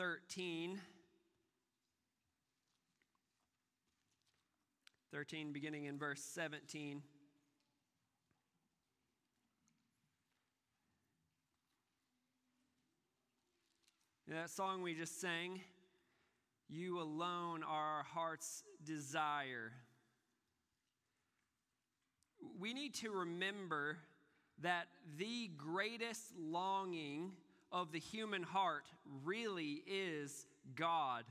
13. 13, beginning in verse 17. That song we just sang, You alone are our heart's desire. We need to remember that the greatest longing of the human heart really is God.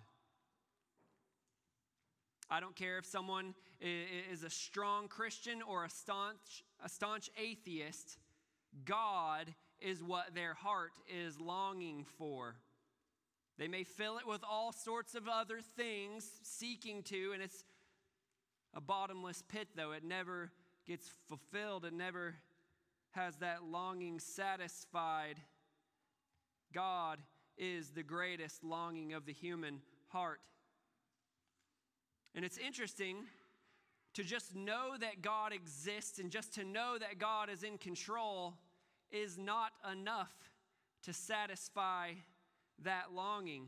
I don't care if someone is a strong Christian or a staunch, a staunch atheist, God is what their heart is longing for. They may fill it with all sorts of other things, seeking to, and it's a bottomless pit, though. It never gets fulfilled, it never has that longing satisfied. God is the greatest longing of the human heart. And it's interesting to just know that God exists and just to know that God is in control is not enough to satisfy that longing.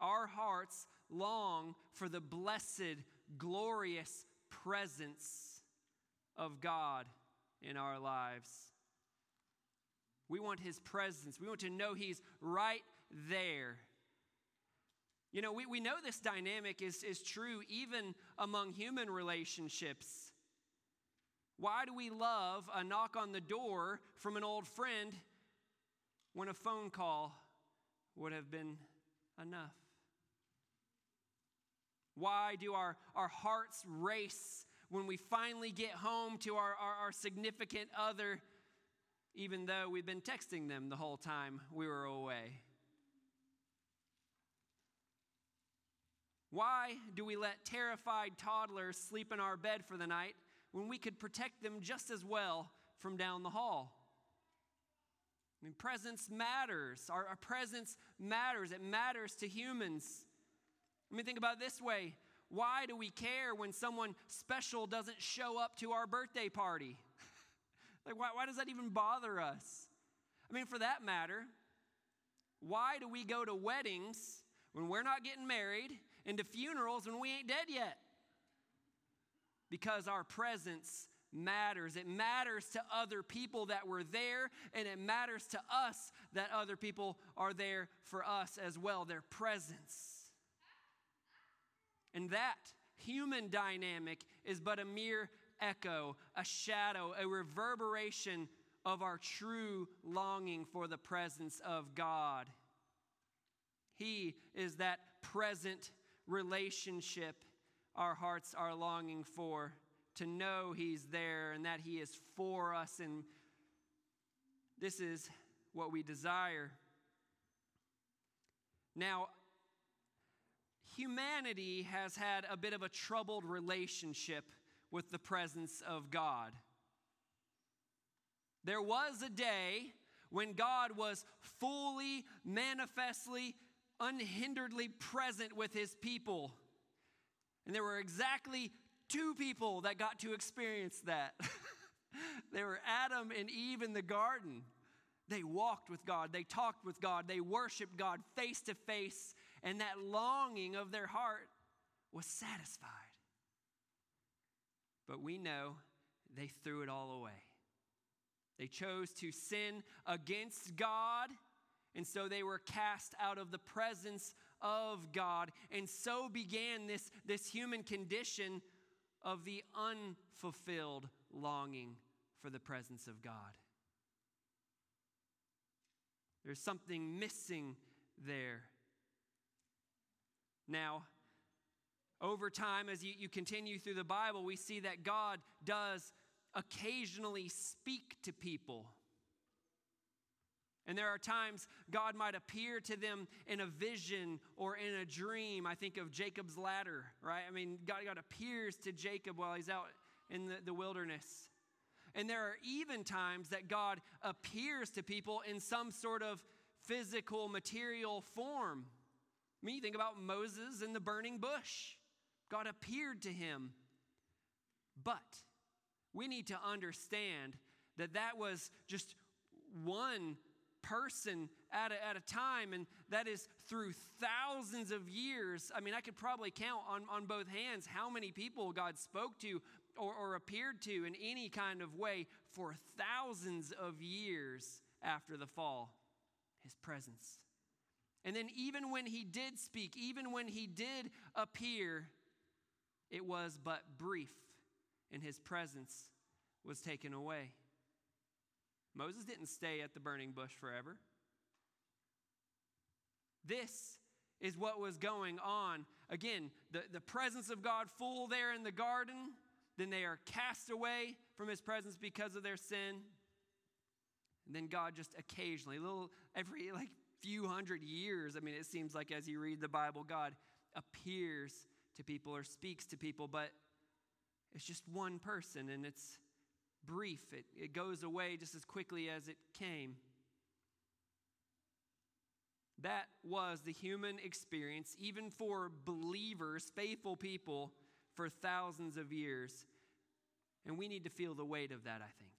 Our hearts long for the blessed, glorious presence of God in our lives. We want His presence. We want to know He's right there. You know, we, we know this dynamic is, is true even among human relationships. Why do we love a knock on the door from an old friend when a phone call would have been enough? Why do our, our hearts race when we finally get home to our, our, our, significant other, even though we've been texting them the whole time we were away? Why do we let terrified toddlers sleep in our bed for the night when we could protect them just as well from down the hall? I mean, presence matters. Our, our presence matters. It matters to humans. Let me think about this way why do we care when someone special doesn't show up to our birthday party? Like, why, why does that even bother us? I mean, for that matter, why do we go to weddings when we're not getting married and to funerals when we ain't dead yet? Because our presence matters. It matters to other people that were there, and it matters to us that other people are there for us as well, their presence. And that human dynamic is but a mere echo, a shadow, a reverberation of our true longing for the presence of God. He is that present relationship our hearts are longing for to know He's there and that He is for us. And this is what we desire. Now, humanity has had a bit of a troubled relationship with the presence of God. There was a day when God was fully, manifestly, unhinderedly present with his people. And there were exactly two people that got to experience that. they were Adam and Eve in the garden. They walked with God, they talked with God, they worshiped God face to face, and that longing of their heart was satisfied. But we know they threw it all away. They chose to sin against God, and so they were cast out of the presence of God. And so began this, this human condition of the unfulfilled longing for the presence of God. There's something missing there. Now, over time, as you, you continue through the Bible, we see that God does occasionally speak to people. And there are times God might appear to them in a vision or in a dream. I think of Jacob's ladder, right? I mean, God, God appears to Jacob while he's out in the, the wilderness. And there are even times that God appears to people in some sort of physical, material form. I mean, you think about Moses in the burning bush. God appeared to him. But we need to understand that that was just one person at a, at a time, and that is through thousands of years. I mean, I could probably count on, on both hands how many people God spoke to or, or appeared to in any kind of way for thousands of years after the fall. His presence. And then, even when he did speak, even when he did appear, it was but brief, and his presence was taken away. Moses didn't stay at the burning bush forever. This is what was going on. Again, the, the presence of God full there in the garden, then they are cast away from his presence because of their sin. And then God just occasionally, little every like few hundred years, I mean, it seems like as you read the Bible, God appears to people or speaks to people, but it's just one person and it's brief. It, it goes away just as quickly as it came. That was the human experience, even for believers, faithful people, for thousands of years. And we need to feel the weight of that, I think.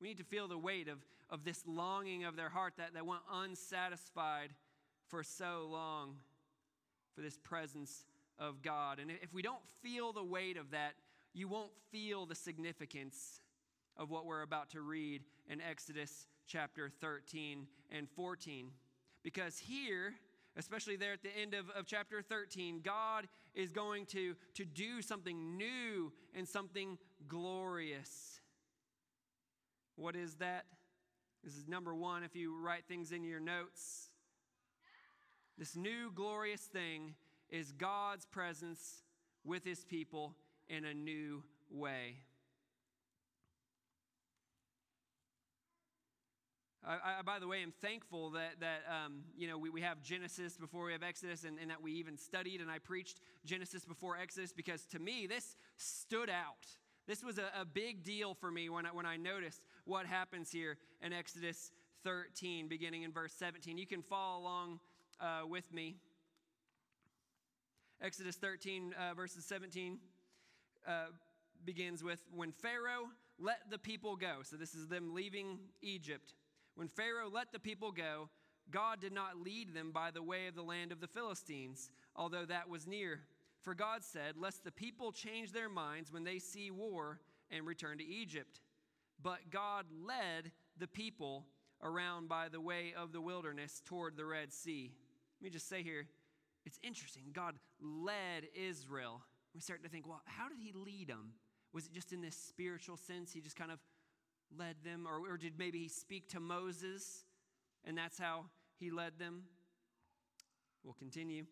We need to feel the weight of, of this longing of their heart that, that went unsatisfied for so long for this presence of God. And if we don't feel the weight of that, you won't feel the significance of what we're about to read in Exodus chapter 13 and 14. Because here, especially there at the end of, of chapter 13, God is going to, to do something new and something glorious. What is that? This is number one if you write things in your notes. This new glorious thing is God's presence with his people in a new way. I, I, by the way, I'm thankful that, that um, you know, we, we have Genesis before we have Exodus and, and that we even studied and I preached Genesis before Exodus because to me, this stood out. This was a, a big deal for me when I, when I noticed what happens here in Exodus 13, beginning in verse 17. You can follow along uh, with me. Exodus 13, uh, verses 17, uh, begins with When Pharaoh let the people go. So this is them leaving Egypt. When Pharaoh let the people go, God did not lead them by the way of the land of the Philistines, although that was near. For God said, Lest the people change their minds when they see war and return to Egypt. But God led the people around by the way of the wilderness toward the Red Sea. Let me just say here, it's interesting. God led Israel. We start to think, well, how did he lead them? Was it just in this spiritual sense? He just kind of led them? Or, or did maybe he speak to Moses and that's how he led them? We'll continue.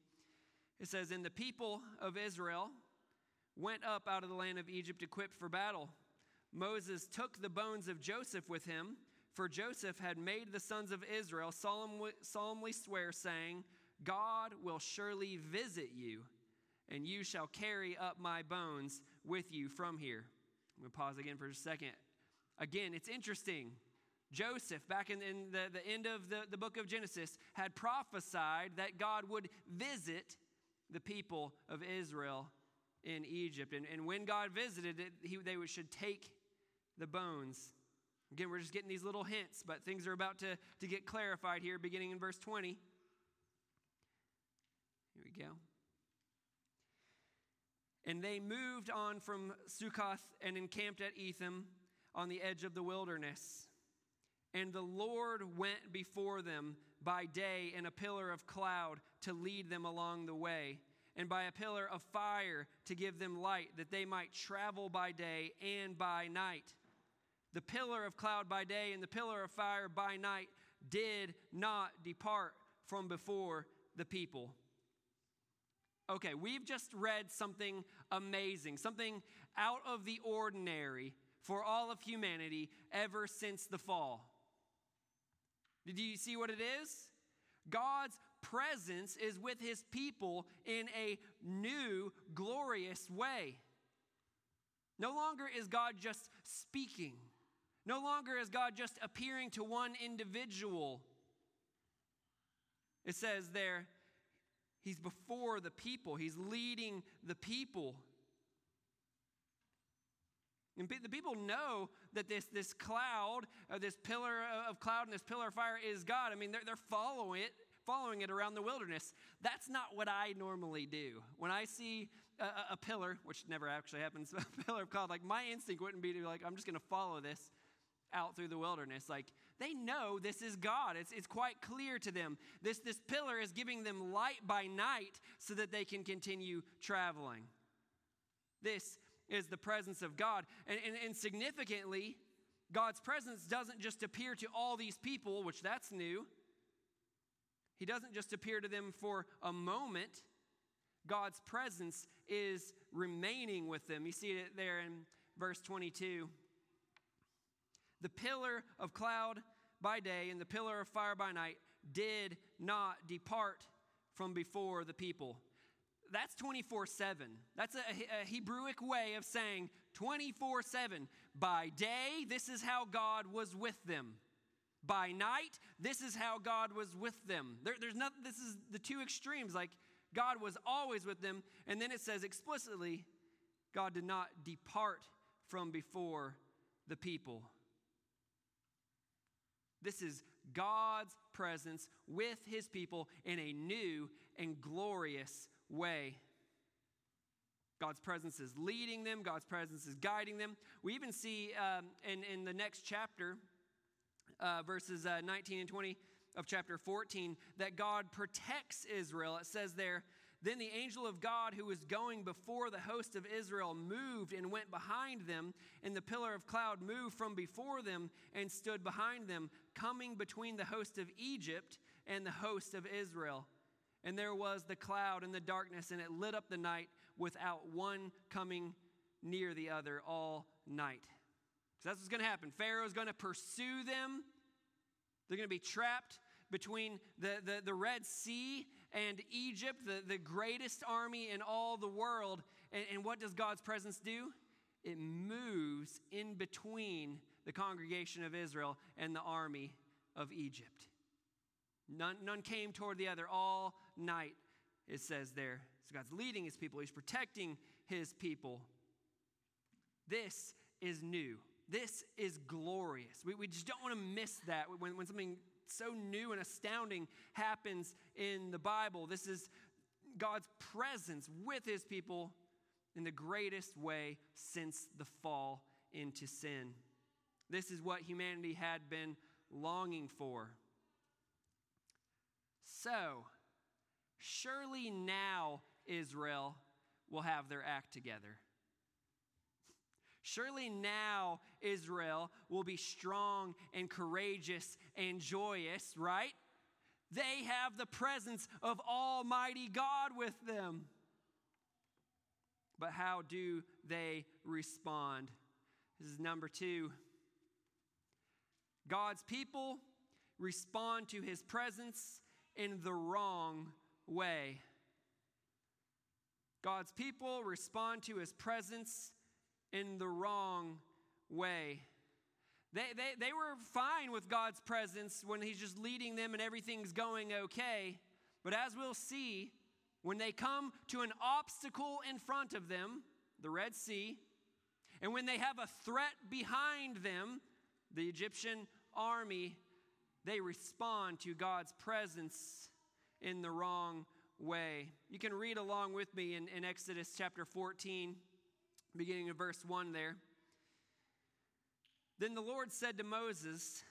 It says, And the people of Israel went up out of the land of Egypt equipped for battle. Moses took the bones of Joseph with him, for Joseph had made the sons of Israel solemnly, solemnly swear, saying, God will surely visit you, and you shall carry up my bones with you from here. I'm going to pause again for a second. Again, it's interesting. Joseph, back in, in the, the end of the, the book of Genesis, had prophesied that God would visit the people of Israel in Egypt. And, and when God visited it, he, they should take the bones. Again, we're just getting these little hints, but things are about to, to get clarified here, beginning in verse 20. Here we go. And they moved on from Sukkoth and encamped at Etham on the edge of the wilderness. And the Lord went before them by day in a pillar of cloud to lead them along the way, and by a pillar of fire to give them light, that they might travel by day and by night. The pillar of cloud by day and the pillar of fire by night did not depart from before the people. Okay, we've just read something amazing, something out of the ordinary for all of humanity ever since the fall. Did you see what it is? God's presence is with his people in a new, glorious way. No longer is God just speaking, no longer is God just appearing to one individual. It says there, He's before the people, He's leading the people. And the people know that this, this cloud, uh, this pillar of cloud and this pillar of fire is God. I mean, they're, they're following it, following it around the wilderness. That's not what I normally do. When I see a, a pillar, which never actually happens, a pillar of cloud, like my instinct wouldn't be to be like, I'm just going to follow this out through the wilderness. Like they know this is God. It's, it's quite clear to them. This, this pillar is giving them light by night so that they can continue traveling. This is the presence of God. And, and, and significantly, God's presence doesn't just appear to all these people, which that's new. He doesn't just appear to them for a moment. God's presence is remaining with them. You see it there in verse 22. The pillar of cloud by day and the pillar of fire by night did not depart from before the people that's 24 7. That's a, a Hebrewic way of saying 24 7. By day, this is how God was with them. By night, this is how God was with them. There, there's not, this is the two extremes. Like, God was always with them. And then it says explicitly, God did not depart from before the people. This is God's presence with his people in a new and glorious way. God's presence is leading them, God's presence is guiding them. We even see um, in, in the next chapter, uh, verses uh, 19 and 20 of chapter 14, that God protects Israel. It says there, then the angel of God who was going before the host of Israel moved and went behind them, and the pillar of cloud moved from before them and stood behind them, coming between the host of Egypt and the host of Israel. And there was the cloud and the darkness, and it lit up the night without one coming near the other all night. So that's what's going to happen. Pharaoh's going to pursue them. They're going to be trapped between the, the, the Red Sea and Egypt, the, the greatest army in all the world. And, and what does God's presence do? It moves in between the congregation of Israel and the army of Egypt. None, none came toward the other all night, it says there. So God's leading his people, he's protecting his people. This is new. This is glorious. We, we just don't want to miss that when, when something so new and astounding happens in the Bible. This is God's presence with his people in the greatest way since the fall into sin. This is what humanity had been longing for. So, surely now Israel will have their act together. Surely now Israel will be strong and courageous and joyous, right? They have the presence of Almighty God with them. But how do they respond? This is number two. God's people respond to his presence in the wrong way. God's people respond to his presence in the wrong way. They, they, they were fine with God's presence when he's just leading them and everything's going okay. But as we'll see, when they come to an obstacle in front of them, the Red Sea, and when they have a threat behind them, the Egyptian army, they respond to God's presence in the wrong way. You can read along with me in, in Exodus chapter 14, beginning of verse 1 there. Then the Lord said to Moses,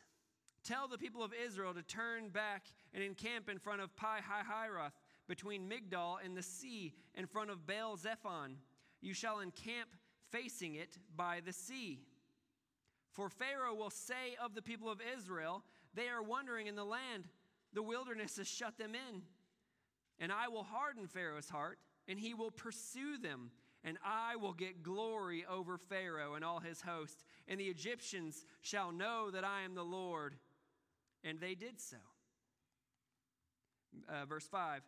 Tell the people of Israel to turn back and encamp in front of Pi Hahiroth, between Migdol and the sea, in front of Baal Zephon. You shall encamp facing it by the sea. For Pharaoh will say of the people of Israel, they are wandering in the land. The wilderness has shut them in. And I will harden Pharaoh's heart, and he will pursue them. And I will get glory over Pharaoh and all his host. And the Egyptians shall know that I am the Lord. And they did so. Uh, verse 5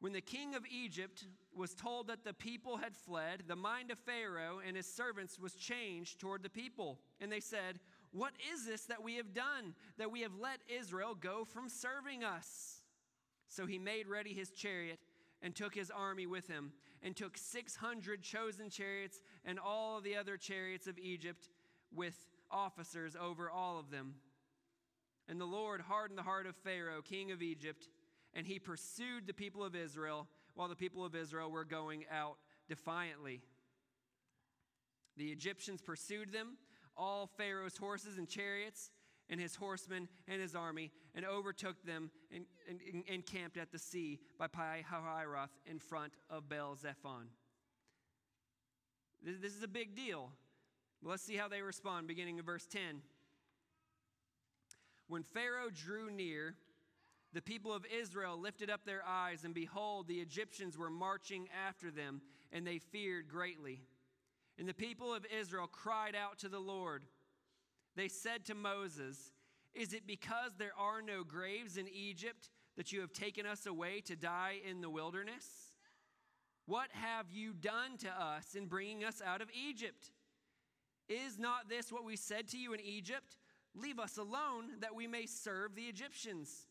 When the king of Egypt was told that the people had fled, the mind of Pharaoh and his servants was changed toward the people. And they said, what is this that we have done, that we have let Israel go from serving us? So he made ready his chariot and took his army with him, and took 600 chosen chariots and all the other chariots of Egypt with officers over all of them. And the Lord hardened the heart of Pharaoh, king of Egypt, and he pursued the people of Israel while the people of Israel were going out defiantly. The Egyptians pursued them, all Pharaoh's horses and chariots, and his horsemen and his army, and overtook them and, and, and camped at the sea by Pi-hahiroth in front of Baal Zephon. This, this is a big deal. Let's see how they respond, beginning in verse 10. When Pharaoh drew near, the people of Israel lifted up their eyes, and behold, the Egyptians were marching after them, and they feared greatly. And the people of Israel cried out to the Lord. They said to Moses, Is it because there are no graves in Egypt that you have taken us away to die in the wilderness? What have you done to us in bringing us out of Egypt? Is not this what we said to you in Egypt? Leave us alone that we may serve the Egyptians.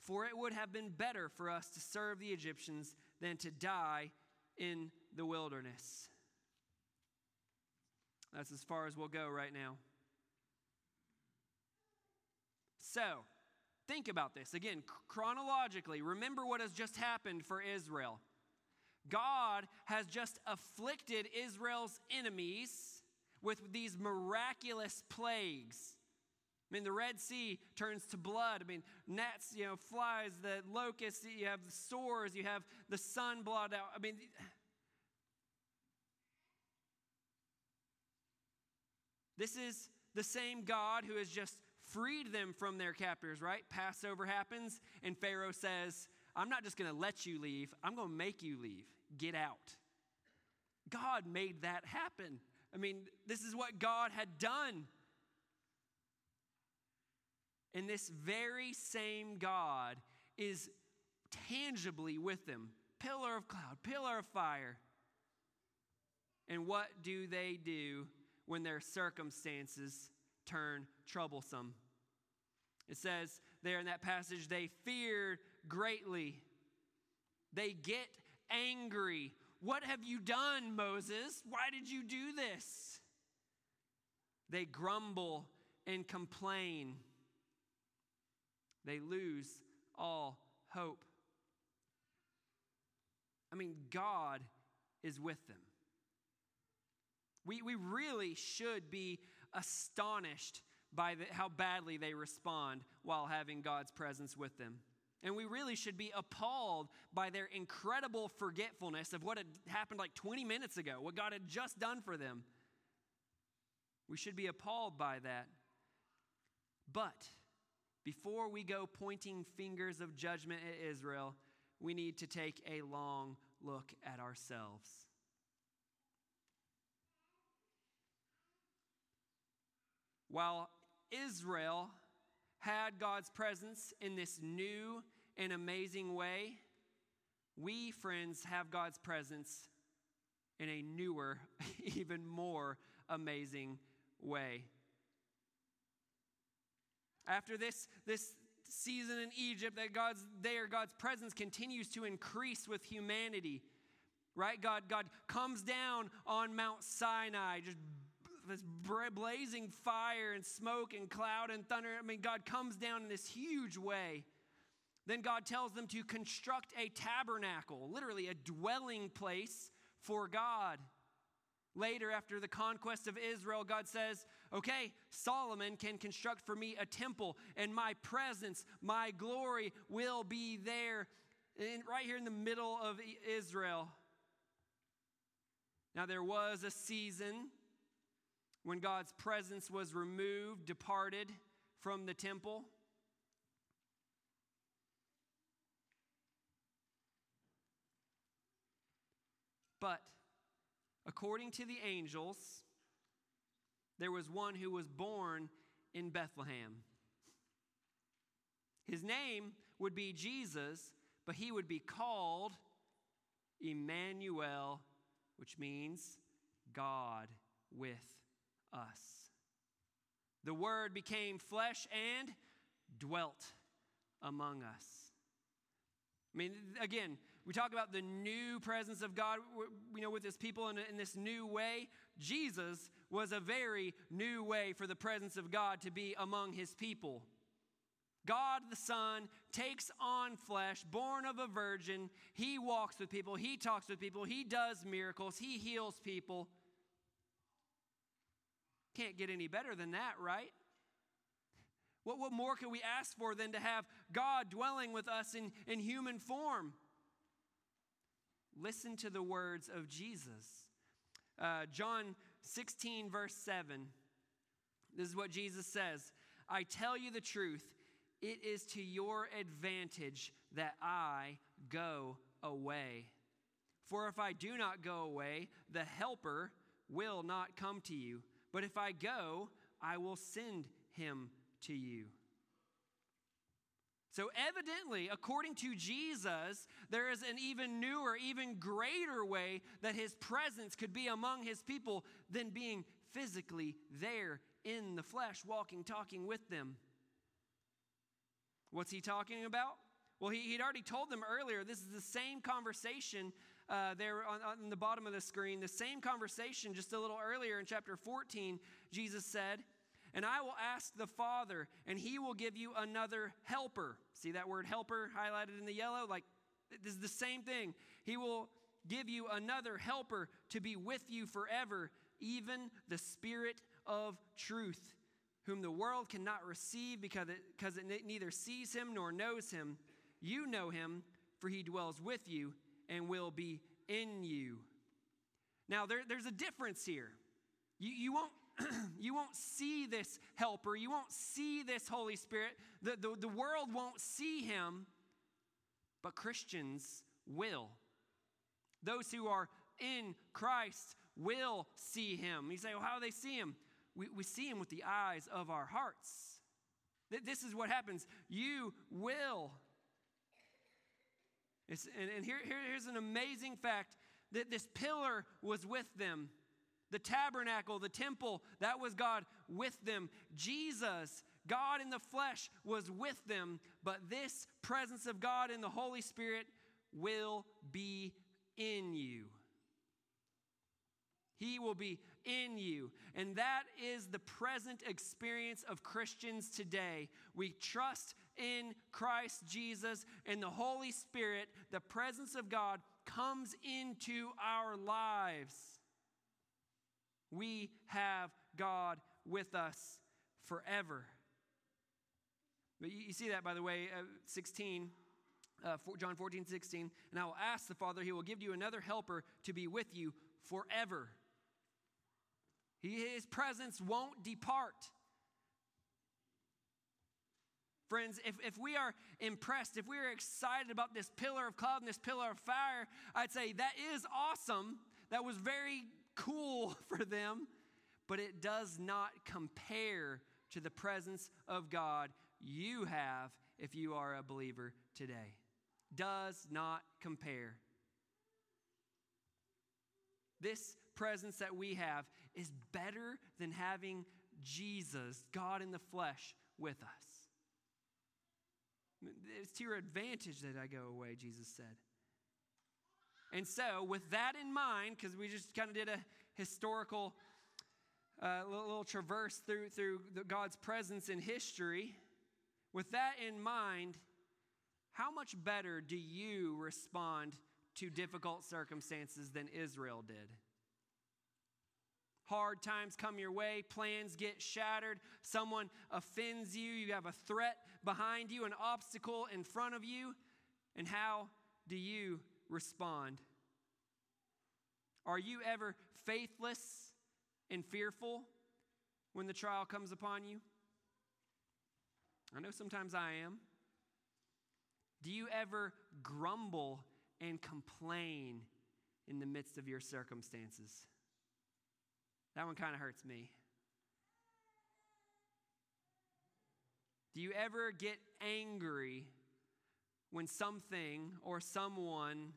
For it would have been better for us to serve the Egyptians than to die in the wilderness. That's as far as we'll go right now. So, think about this. Again, chronologically, remember what has just happened for Israel. God has just afflicted Israel's enemies with these miraculous plagues. I mean, the Red Sea turns to blood. I mean, gnats, you know, flies, the locusts, you have the sores, you have the sun blotted out. I mean, this is the same God who has just freed them from their captors, right? Passover happens, and Pharaoh says, I'm not just going to let you leave, I'm going to make you leave. Get out. God made that happen. I mean, this is what God had done. And this very same God is tangibly with them pillar of cloud, pillar of fire. And what do they do when their circumstances turn troublesome? It says there in that passage, they fear greatly. They get angry. What have you done, Moses? Why did you do this? They grumble and complain. They lose all hope. I mean, God is with them. We, we really should be astonished by the, how badly they respond while having God's presence with them. And we really should be appalled by their incredible forgetfulness of what had happened like 20 minutes ago, what God had just done for them. We should be appalled by that. But before we go pointing fingers of judgment at Israel, we need to take a long look at ourselves. While Israel had God's presence in this new and amazing way, we, friends, have God's presence in a newer, even more amazing way. After this, this season in Egypt, that God's there, God's presence continues to increase with humanity. Right? God, God comes down on Mount Sinai, just this blazing fire and smoke and cloud and thunder. I mean, God comes down in this huge way. Then God tells them to construct a tabernacle, literally a dwelling place for God. Later, after the conquest of Israel, God says, Okay, Solomon can construct for me a temple, and my presence, my glory will be there, in, right here in the middle of Israel. Now, there was a season when God's presence was removed, departed from the temple. But according to the angels, there was one who was born in Bethlehem. His name would be Jesus, but he would be called Emmanuel, which means God with us. The Word became flesh and dwelt among us. I mean, again, we talk about the new presence of God, you know, with his people in, in, this new way. Jesus was a very new way for the presence of God to be among his people. God the Son takes on flesh, born of a virgin. He walks with people, he talks with people, he does miracles, he heals people. Can't get any better than that, right? What, what more can we ask for than to have God dwelling with us in, in human form? Listen to the words of Jesus. Uh, John 16, verse 7. This is what Jesus says I tell you the truth, it is to your advantage that I go away. For if I do not go away, the Helper will not come to you. But if I go, I will send him to you. So, evidently, according to Jesus, there is an even newer, even greater way that his presence could be among his people than being physically there in the flesh, walking, talking with them. What's he talking about? Well, he, would already told them earlier, this is the same conversation uh, there on, on the bottom of the screen, the same conversation just a little earlier in chapter 14. Jesus said, and I will ask the Father, and he will give you another helper. See that word helper highlighted in the yellow? Like, this is the same thing. He will give you another helper to be with you forever, even the Spirit of truth, whom the world cannot receive because it, because it neither sees him nor knows him. You know him, for he dwells with you and will be in you. Now, there, there's a difference here. You, you won't you won't see this helper. You won't see this Holy Spirit. The, the, the world won't see him, but Christians will. Those who are in Christ will see him. You say, well, how do they see him? We, we see him with the eyes of our hearts. This is what happens. You will. It's, and and here, here, here's an amazing fact that this pillar was with them the tabernacle, the temple, that was God with them. Jesus, God in the flesh, was with them, but this presence of God in the Holy Spirit will be in you. He will be in you. And that is the present experience of Christians today. We trust in Christ Jesus and the Holy Spirit. The presence of God comes into our lives we have God with us forever. But you, see that, by the way, uh, 16, uh, John 14, 16. And I will ask the Father, He will give you another helper to be with you forever. He, his presence won't depart. Friends, if, if we are impressed, if we are excited about this pillar of cloud and this pillar of fire, I'd say that is awesome. That was very cool for them, but it does not compare to the presence of God you have if you are a believer today. Does not compare. This presence that we have is better than having Jesus, God in the flesh, with us. It's to your advantage that I go away, Jesus said. And so, with that in mind, because we just kind of did a historical uh, little, little traverse through, through the, God's presence in history, with that in mind, how much better do you respond to difficult circumstances than Israel did? Hard times come your way, plans get shattered, someone offends you, you have a threat behind you, an obstacle in front of you. And how do you respond? Are you ever faithless and fearful when the trial comes upon you? I know sometimes I am. Do you ever grumble and complain in the midst of your circumstances? That one kind of hurts me. Do you ever get angry when something or someone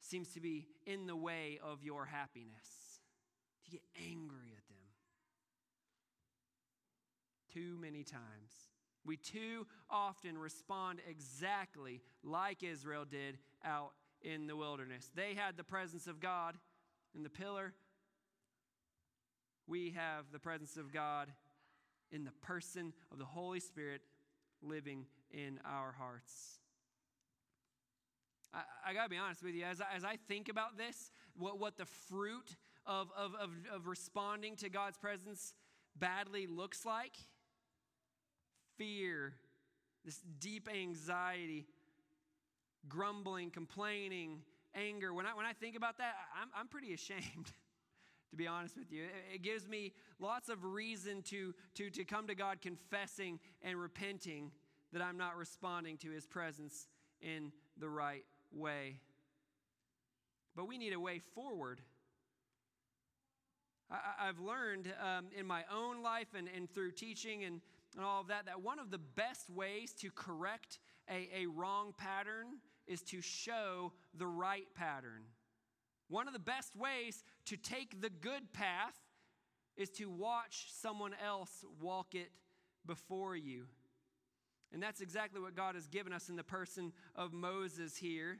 seems to be in the way of your happiness? Do you get angry at them? Too many times. We too often respond exactly like Israel did out in the wilderness. They had the presence of God in the pillar. We have the presence of God in the person of the Holy Spirit living in our hearts. I, I got to be honest with you, as I, as I think about this, what, what the fruit of, of, of, of responding to God's presence badly looks like fear, this deep anxiety, grumbling, complaining, anger. When I, when I think about that, I'm, I'm pretty ashamed. to be honest with you. It gives me lots of reason to, to, to come to God confessing and repenting that I'm not responding to His presence in the right way. But we need a way forward. I, have learned um, in my own life and, and through teaching and, and all of that that one of the best ways to correct a, a wrong pattern is to show the right pattern. One of the best ways to take the good path is to watch someone else walk it before you. And that's exactly what God has given us in the person of Moses here.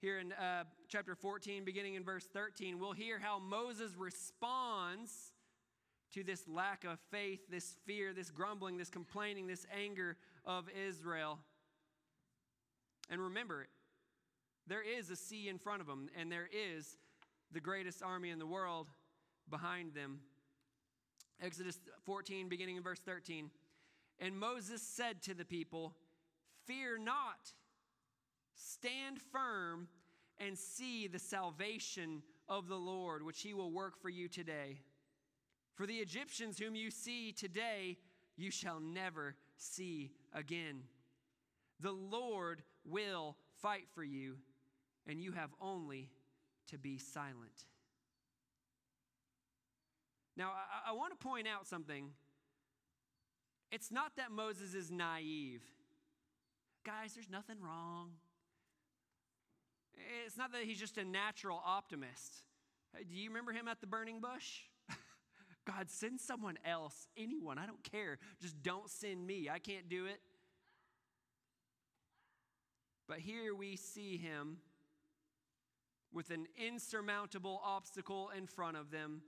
Here in uh, chapter 14, beginning in verse 13, we'll hear how Moses responds to this lack of faith, this fear, this grumbling, this complaining, this anger of Israel. And remember, there is a sea in front of them, and there is the greatest army in the world behind them. Exodus 14, beginning in verse 13. And Moses said to the people, Fear not, stand firm and see the salvation of the Lord, which he will work for you today. For the Egyptians whom you see today, you shall never see again. The Lord will fight for you, and you have only to be silent. Now, I, I want to point out something it's not that Moses is naive. Guys, there's nothing wrong. It's not that he's just a natural optimist. Do you remember him at the burning bush? God, send someone else, anyone, I don't care. Just don't send me. I can't do it. But here we see him with an insurmountable obstacle in front of them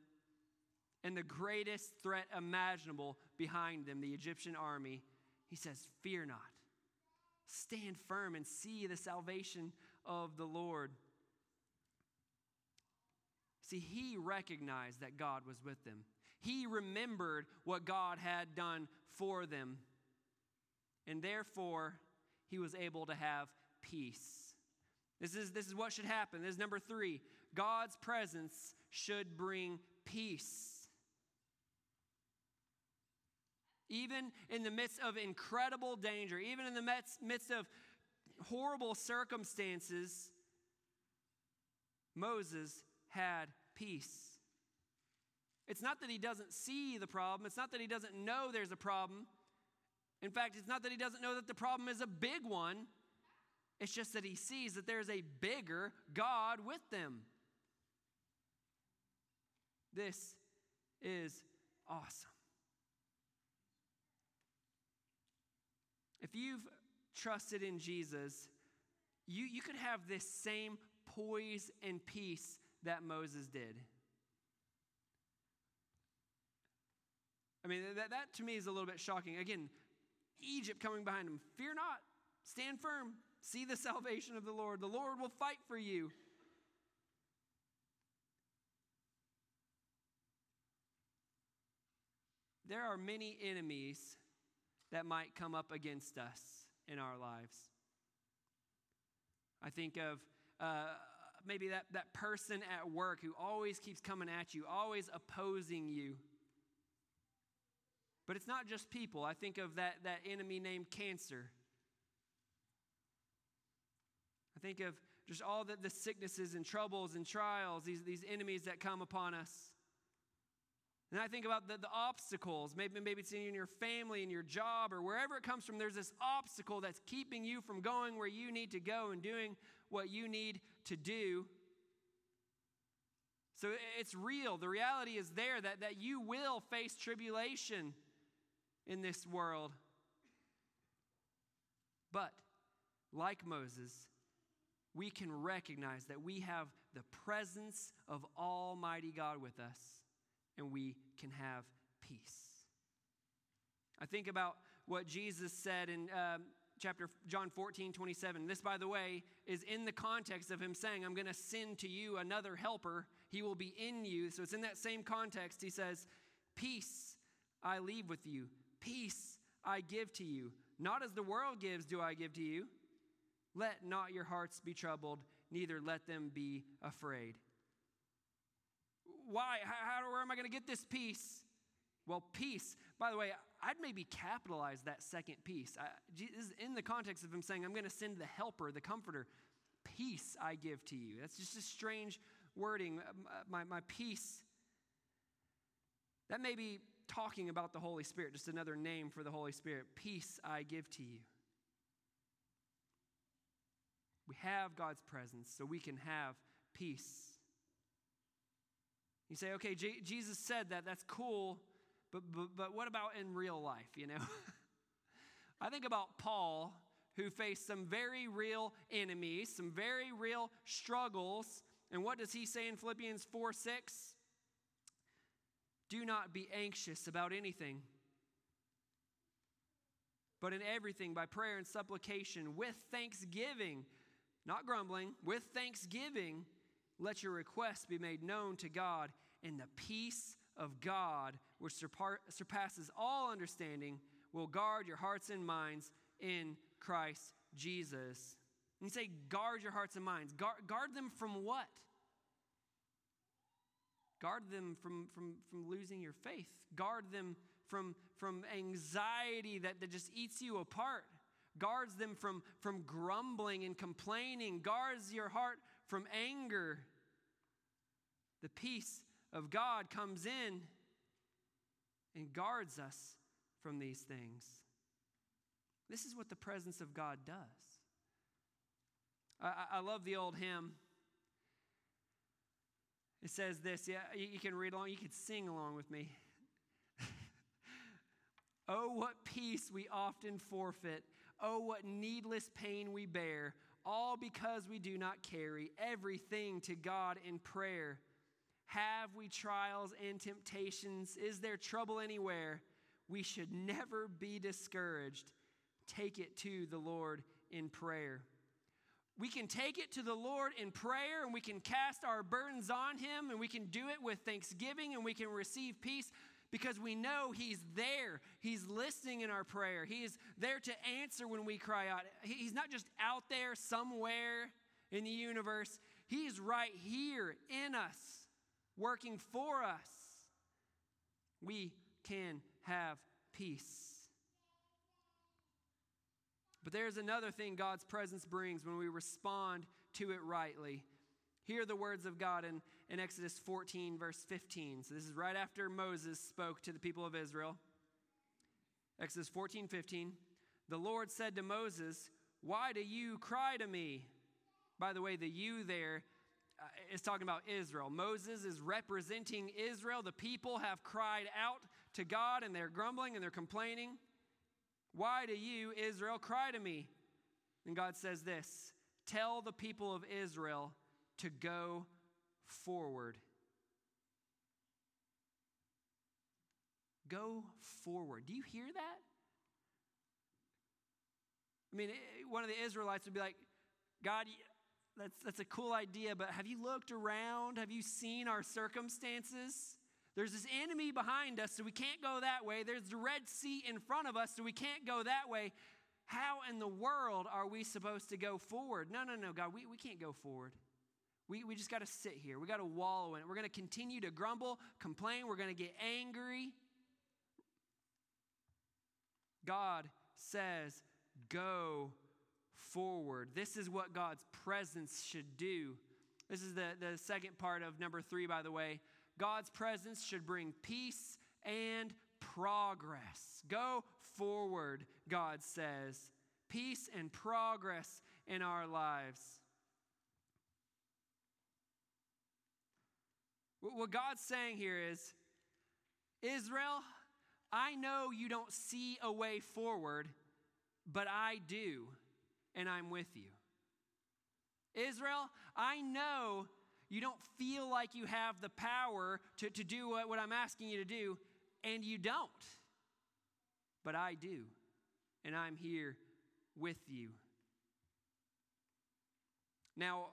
and the greatest threat imaginable behind them, the Egyptian army, he says, Fear not. Stand firm and see the salvation of the Lord. See, he recognized that God was with them. He remembered what God had done for them. And therefore, he was able to have peace. This is, this is what should happen. This is number three God's presence should bring peace. Even in the midst of incredible danger, even in the midst of horrible circumstances, Moses had peace. It's not that he doesn't see the problem, it's not that he doesn't know there's a problem. In fact, it's not that he doesn't know that the problem is a big one. It's just that he sees that there's a bigger God with them. This is awesome. If you've trusted in Jesus, you, you could have this same poise and peace that Moses did. I mean, that, that to me is a little bit shocking. Again, Egypt coming behind him. Fear not, stand firm, see the salvation of the Lord. The Lord will fight for you. There are many enemies that might come up against us in our lives. I think of uh, maybe that, that person at work who always keeps coming at you, always opposing you. But it's not just people. I think of that, that enemy named cancer. I think of just all the, the sicknesses and troubles and trials, these, these enemies that come upon us. And I think about the, the obstacles. Maybe, maybe it's in your family, in your job, or wherever it comes from. There's this obstacle that's keeping you from going where you need to go and doing what you need to do. So it's real. The reality is there that, that you will face tribulation in this world. But, like Moses, we can recognize that we have the presence of Almighty God with us, and we can have peace. I think about what Jesus said in um, chapter John 14, 27. This, by the way, is in the context of him saying, I'm going to send to you another helper. He will be in you. So it's in that same context. He says, Peace I leave with you, peace I give to you. Not as the world gives, do I give to you. Let not your hearts be troubled, neither let them be afraid. Why? How, where am I going to get this peace? Well, peace, by the way, I'd maybe capitalize that second peace. I, in the context of him saying, I'm going to send the helper, the comforter. Peace I give to you. That's just a strange wording. Uh, uh, my, my peace. That may be talking about the Holy Spirit, just another name for the Holy Spirit. Peace I give to you. We have God's presence so we can have peace. You say, okay, J- Jesus said that. That's cool. But, but, but what about in real life, you know? I think about Paul, who faced some very real enemies, some very real struggles. And what does he say in Philippians 4 6? Do not be anxious about anything, but in everything, by prayer and supplication, with thanksgiving, not grumbling, with thanksgiving, let your requests be made known to God, and the peace of God, which surpasses all understanding, will guard your hearts and minds in Christ Jesus. And you say, guard your hearts and minds. Guard, guard them from what? Guard them from, from, from losing your faith. Guard them from, from anxiety that, that just eats you apart. Guards them from, from grumbling and complaining. Guards your heart from anger. The peace of God comes in and guards us from these things. This is what the presence of God does. I, I love the old hymn. It says this, yeah, you can read along, you can sing along with me. oh, what peace we often forfeit. Oh, what needless pain we bear, all because we do not carry everything to God in prayer. Have we trials and temptations? Is there trouble anywhere? We should never be discouraged. Take it to the Lord in prayer. We can take it to the Lord in prayer and we can cast our burdens on Him and we can do it with thanksgiving and we can receive peace because we know He's there. He's listening in our prayer. He is there to answer when we cry out. He's not just out there somewhere in the universe, He's right here in us working for us, we can have peace. But there's another thing God's presence brings when we respond to it rightly. Hear the words of God in, in Exodus 14, verse 15. So this is right after Moses spoke to the people of Israel. Exodus 14, 15. The Lord said to Moses, Why do you cry to me? By the way, the you there uh, is talking about Israel. Moses is representing Israel. The people have cried out to God and they're grumbling and they're complaining. Why do you, Israel, cry to me? And God says this Tell the people of Israel to go forward. Go forward. Do you hear that? I mean, eh, one of the Israelites would be like, God, that's, that's a cool idea, but have you looked around? Have you seen our circumstances? There's this enemy behind us, so we can't go that way. There's the Red Sea in front of us, so we can't go that way. How in the world are we supposed to go forward? No, no, no, God, we, we can't go forward. We, we just got to sit here. We got to wallow in it. We're going to continue to grumble, complain. We're going to get angry. God says, go forward. This is what God's presence should do. This is the, the second part of number three, by the way. God's presence should bring peace and progress. Go forward, God says. Peace and progress in our lives. What God's saying here is Israel, I know you don't see a way forward, but I do. and I'm with you. Israel, I know you don't feel like you have the power to, to do what, what I'm asking you to do, and you don't. But I do, and I'm here with you. Now,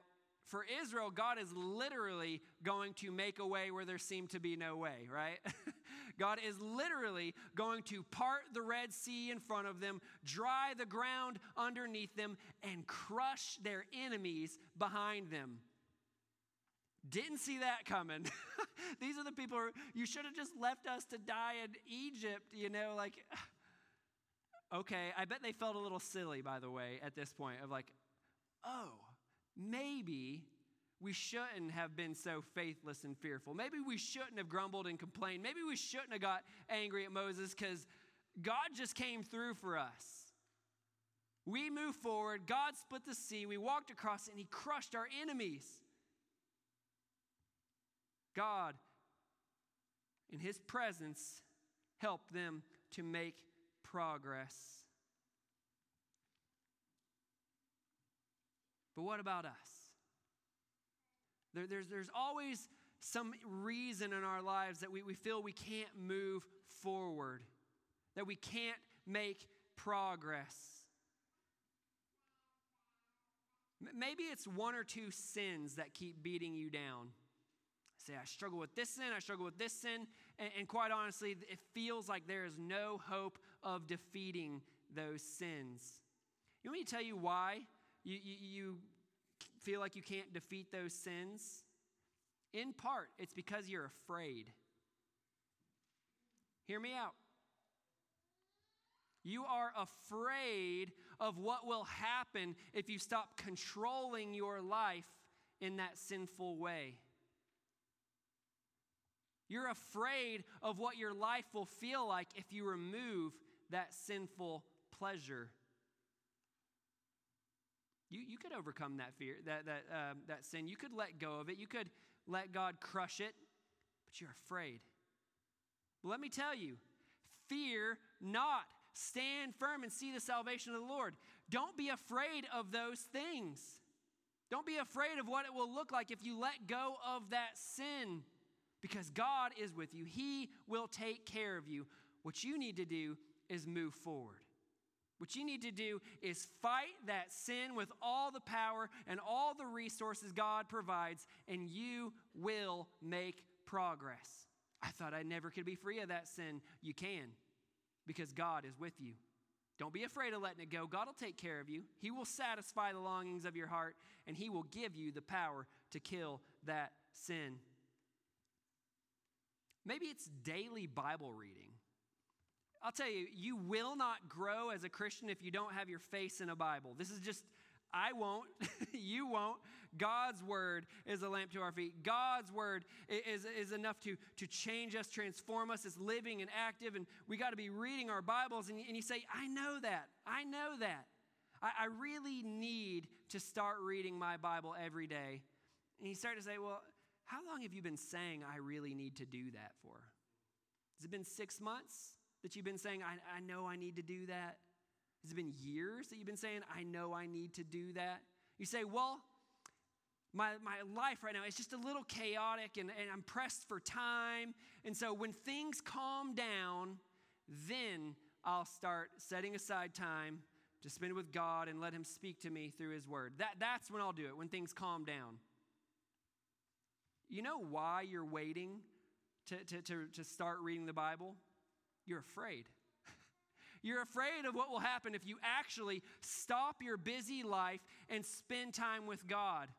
for Israel, God is literally going to make a way where there seemed to be no way, right? God is literally going to part the Red Sea in front of them, dry the ground underneath them, and crush their enemies behind them. Didn't see that coming. These are the people who, you should have just left us to die in Egypt, you know, like okay, I bet they felt a little silly by the way at this point of like, oh, maybe we shouldn't have been so faithless and fearful. Maybe we shouldn't have grumbled and complained. Maybe we shouldn't have got angry at Moses because God just came through for us. We moved forward, God split the sea, we walked across and He crushed our enemies. God, in His presence, helped them to make progress. But what about us? There, there's, there's always some reason in our lives that we, we feel we can't move forward, that we can't make progress. Maybe it's one or two sins that keep beating you down. Say, I struggle with this sin, I struggle with this sin, and, and quite honestly, it feels like there is no hope of defeating those sins. You want me to tell you why you, you, you feel like you can't defeat those sins? In part, it's because you're afraid. Hear me out. You are afraid of what will happen if you stop controlling your life in that sinful way. You're afraid of what your life will feel like if you remove that sinful pleasure. You, you could overcome that fear, that, that, um, that sin. You could let go of it. You could let God crush it, but you're afraid. Let me tell you fear not. Stand firm and see the salvation of the Lord. Don't be afraid of those things. Don't be afraid of what it will look like if you let go of that sin because God is with you. He will take care of you. What you need to do is move forward. What you need to do is fight that sin with all the power and all the resources God provides, and you will make progress. I thought I never could be free of that sin. You can, because God is with you. Don't be afraid of letting it go. God will take care of you. He will satisfy the longings of your heart, and He will give you the power to kill that sin. Maybe it's daily Bible reading. I'll tell you, you will not grow as a Christian if you don't have your face in a Bible. This is just, I won't, you won't. God's word is a lamp to our feet. God's word is, is enough to, to change us, transform us. It's living and active, and we got to be reading our Bibles. And, and you say, I know that. I know that. I, I really need to start reading my Bible every day. And you start to say, Well, how long have you been saying I really need to do that for? Has it been six months? That you've been saying, I, I know I need to do that? Has it been years that you've been saying, I know I need to do that? You say, Well, my, my life right now is just a little chaotic and, and I'm pressed for time. And so when things calm down, then I'll start setting aside time to spend with God and let Him speak to me through His Word. That, that's when I'll do it, when things calm down. You know why you're waiting to, to, to, to start reading the Bible? You're afraid. You're afraid of what will happen if you actually stop your busy life and spend time with God.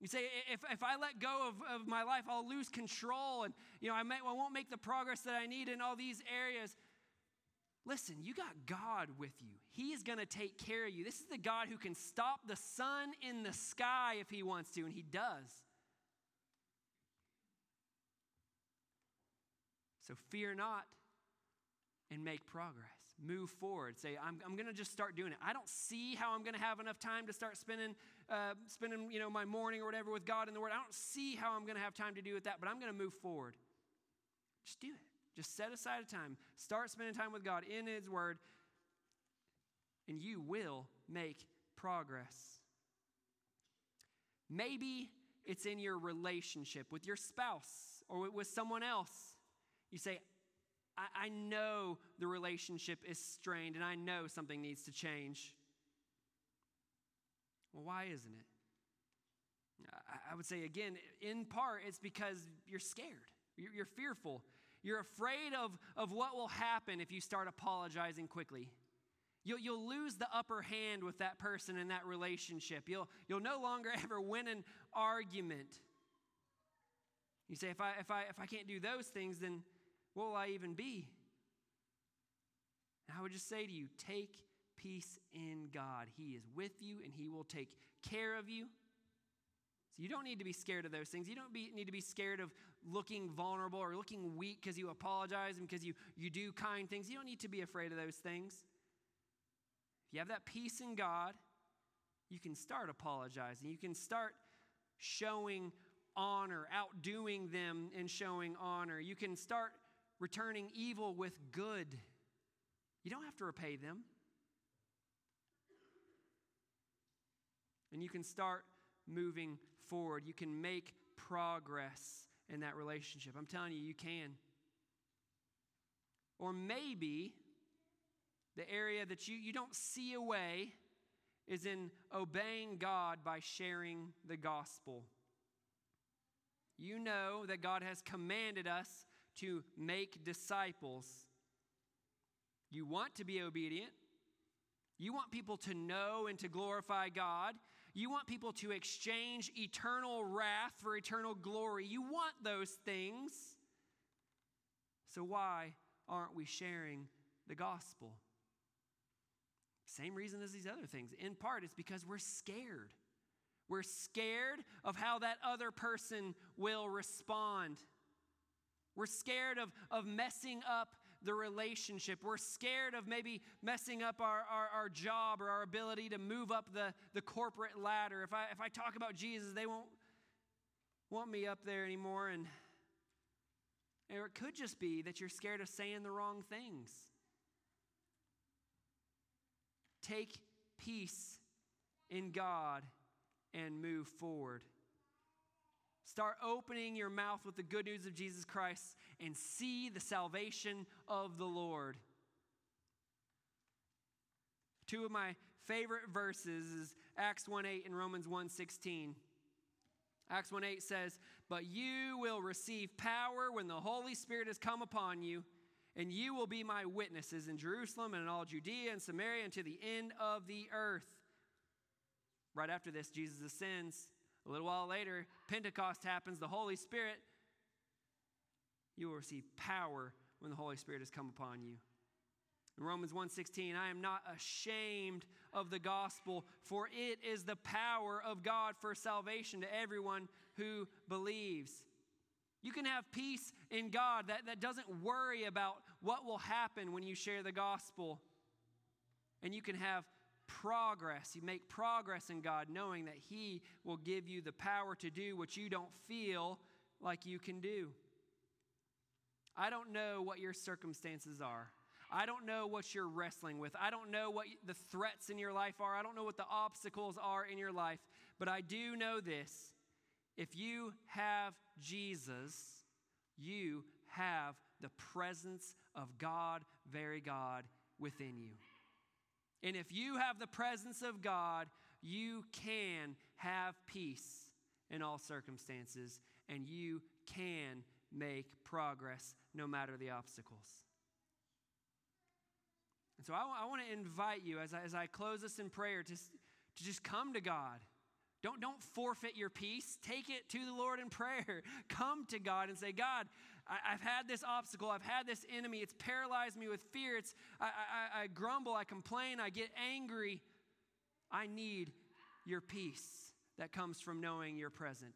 You say, if, if I let go of, of my life, I'll lose control and you know, I, may, I won't make the progress that I need in all these areas. Listen, you got God with you. He is going to take care of you. This is the God who can stop the sun in the sky if he wants to, and he does. So fear not and make progress. Move forward. Say, I'm, I'm going to just start doing it. I don't see how I'm going to have enough time to start spending, uh, spending you know, my morning or whatever with God in the Word. I don't see how I'm going to have time to do with that, but I'm going to move forward. Just do it. Just set aside a time. Start spending time with God in His Word. and you will make progress. Maybe it's in your relationship with your spouse or with someone else. You say, I, I know the relationship is strained and I know something needs to change. Well, why isn't it? I would say again, in part, it's because you're scared, you're, you're fearful. You're afraid of, of what will happen if you start apologizing quickly. You'll, you'll lose the upper hand with that person in that relationship. You'll, you'll no longer ever win an argument. You say, if I, if, I, if I can't do those things, then what will I even be? And I would just say to you, take peace in God. He is with you and He will take care of you. So you don't need to be scared of those things. You don't be, need to be scared of looking vulnerable or looking weak because you apologize and because you, you do kind things. You don't need to be afraid of those things. If you have that peace in God, you can start apologizing. You can start showing honor, outdoing them and showing honor. You can start returning evil with good. You don't have to repay them. And you can start moving forward. You can make progress in that relationship. I'm telling you, you can. Or maybe the area that you, you don't see a way is in obeying God by sharing the gospel. You know that God has commanded us to make disciples. You want to be obedient. You want people to know and to glorify God. You want people to exchange eternal wrath for eternal glory. You want those things. So, why aren't we sharing the gospel? Same reason as these other things. In part, it's because we're scared. We're scared of how that other person will respond. We're scared of, of messing up the relationship. We're scared of maybe messing up our, our, our, job or our ability to move up the, the corporate ladder. If I, if I talk about Jesus, they won't want me up there anymore. And, or it could just be that you're scared of saying the wrong things. Take peace in God and move forward. Start opening your mouth with the good news of Jesus Christ and see the salvation of the Lord. Two of my favorite verses is Acts 1 8 and Romans 1 16. Acts 1 8 says, But you will receive power when the Holy Spirit has come upon you, and you will be my witnesses in Jerusalem and in all Judea and Samaria and to the end of the earth. Right after this, Jesus ascends a little while later, Pentecost happens, the Holy Spirit, you will receive power when the Holy Spirit has come upon you. In Romans 1:16, I am not ashamed of the gospel, for it is the power of God for salvation to everyone who believes. You can have peace in God that, that doesn't worry about what will happen when you share the gospel. And you can have progress. You make progress in God, knowing that He will give you the power to do what you don't feel like you can do. I don't know what your circumstances are. I don't know what you're wrestling with. I don't know what the threats in your life are. I don't know what the obstacles are in your life. But I do know this if you have Jesus, you have the presence of God, very God, within you. And if you have the presence of God, you can have peace in all circumstances, and you can make progress no matter the obstacles. And so I, I want to invite you as I, as I close this in prayer to, to just come to God. Don't, don't forfeit your peace. Take it to the Lord in prayer. Come to God and say, God, I, have had this obstacle. I've had this enemy. It's paralyzed me with fear. It's, I, I, I grumble. I complain. I get angry. I need your peace that comes from knowing you're present.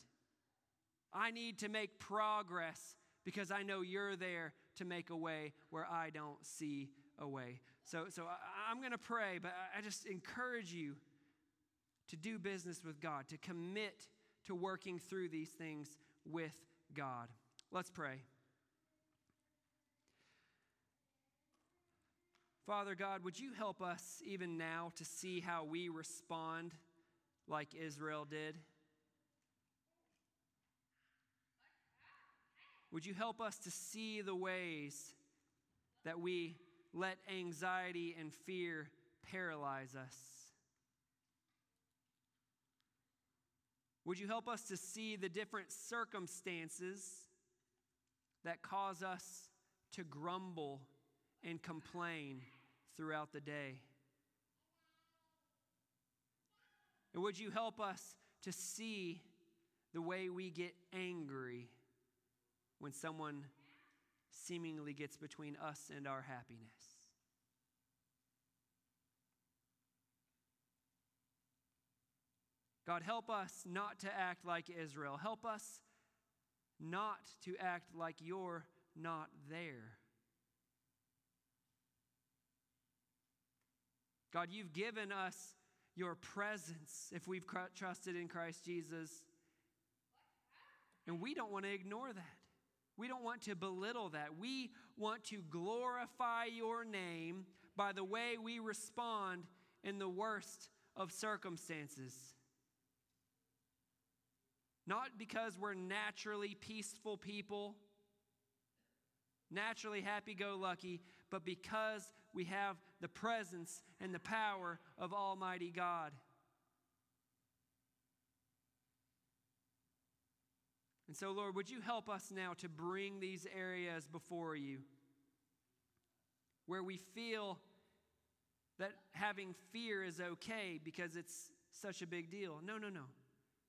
I need to make progress because I know you're there to make a way where I don't see a way. So, so I, I'm going to pray, but I just encourage you to do business with God, to commit to working through these things with God. Let's pray. Father God, would you help us even now to see how we respond like Israel did? Would you help us to see the ways that we let anxiety and fear paralyze us? Would you help us to see the different circumstances that cause us to grumble and complain throughout the day? And would you help us to see the way we get angry when someone seemingly gets between us and our happiness? God, help us not to act like Israel. Help us not to act like you're not there. God, you've given us your presence if we've trusted in Christ Jesus. And we don't want to ignore that. We don't want to belittle that. We want to glorify your name by the way we respond in the worst of circumstances. Not because we're naturally peaceful people, naturally happy go lucky, but because we have the presence and the power of Almighty God. And so, Lord, would you help us now to bring these areas before you where we feel that having fear is okay because it's such a big deal? No, no, no.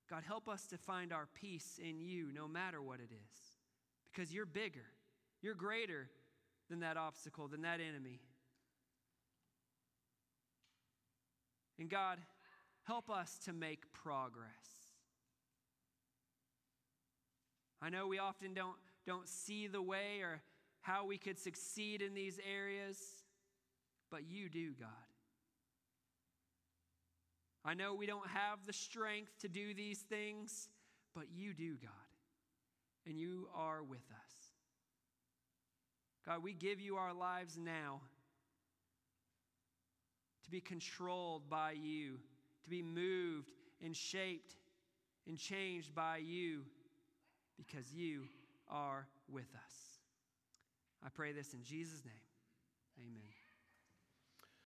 God, help us to find our peace in you no matter what it is. Because you're bigger, you're greater than that obstacle, than that enemy. And God, help us to make progress. I know we often don't, don't see the way or how we could succeed in these areas, but you do, God. I know we don't have the strength to do these things, but you do, God. And you are with us. God, we give you our lives now to be controlled by you, to be moved and shaped and changed by you because you are with us. I pray this in Jesus' name. Amen.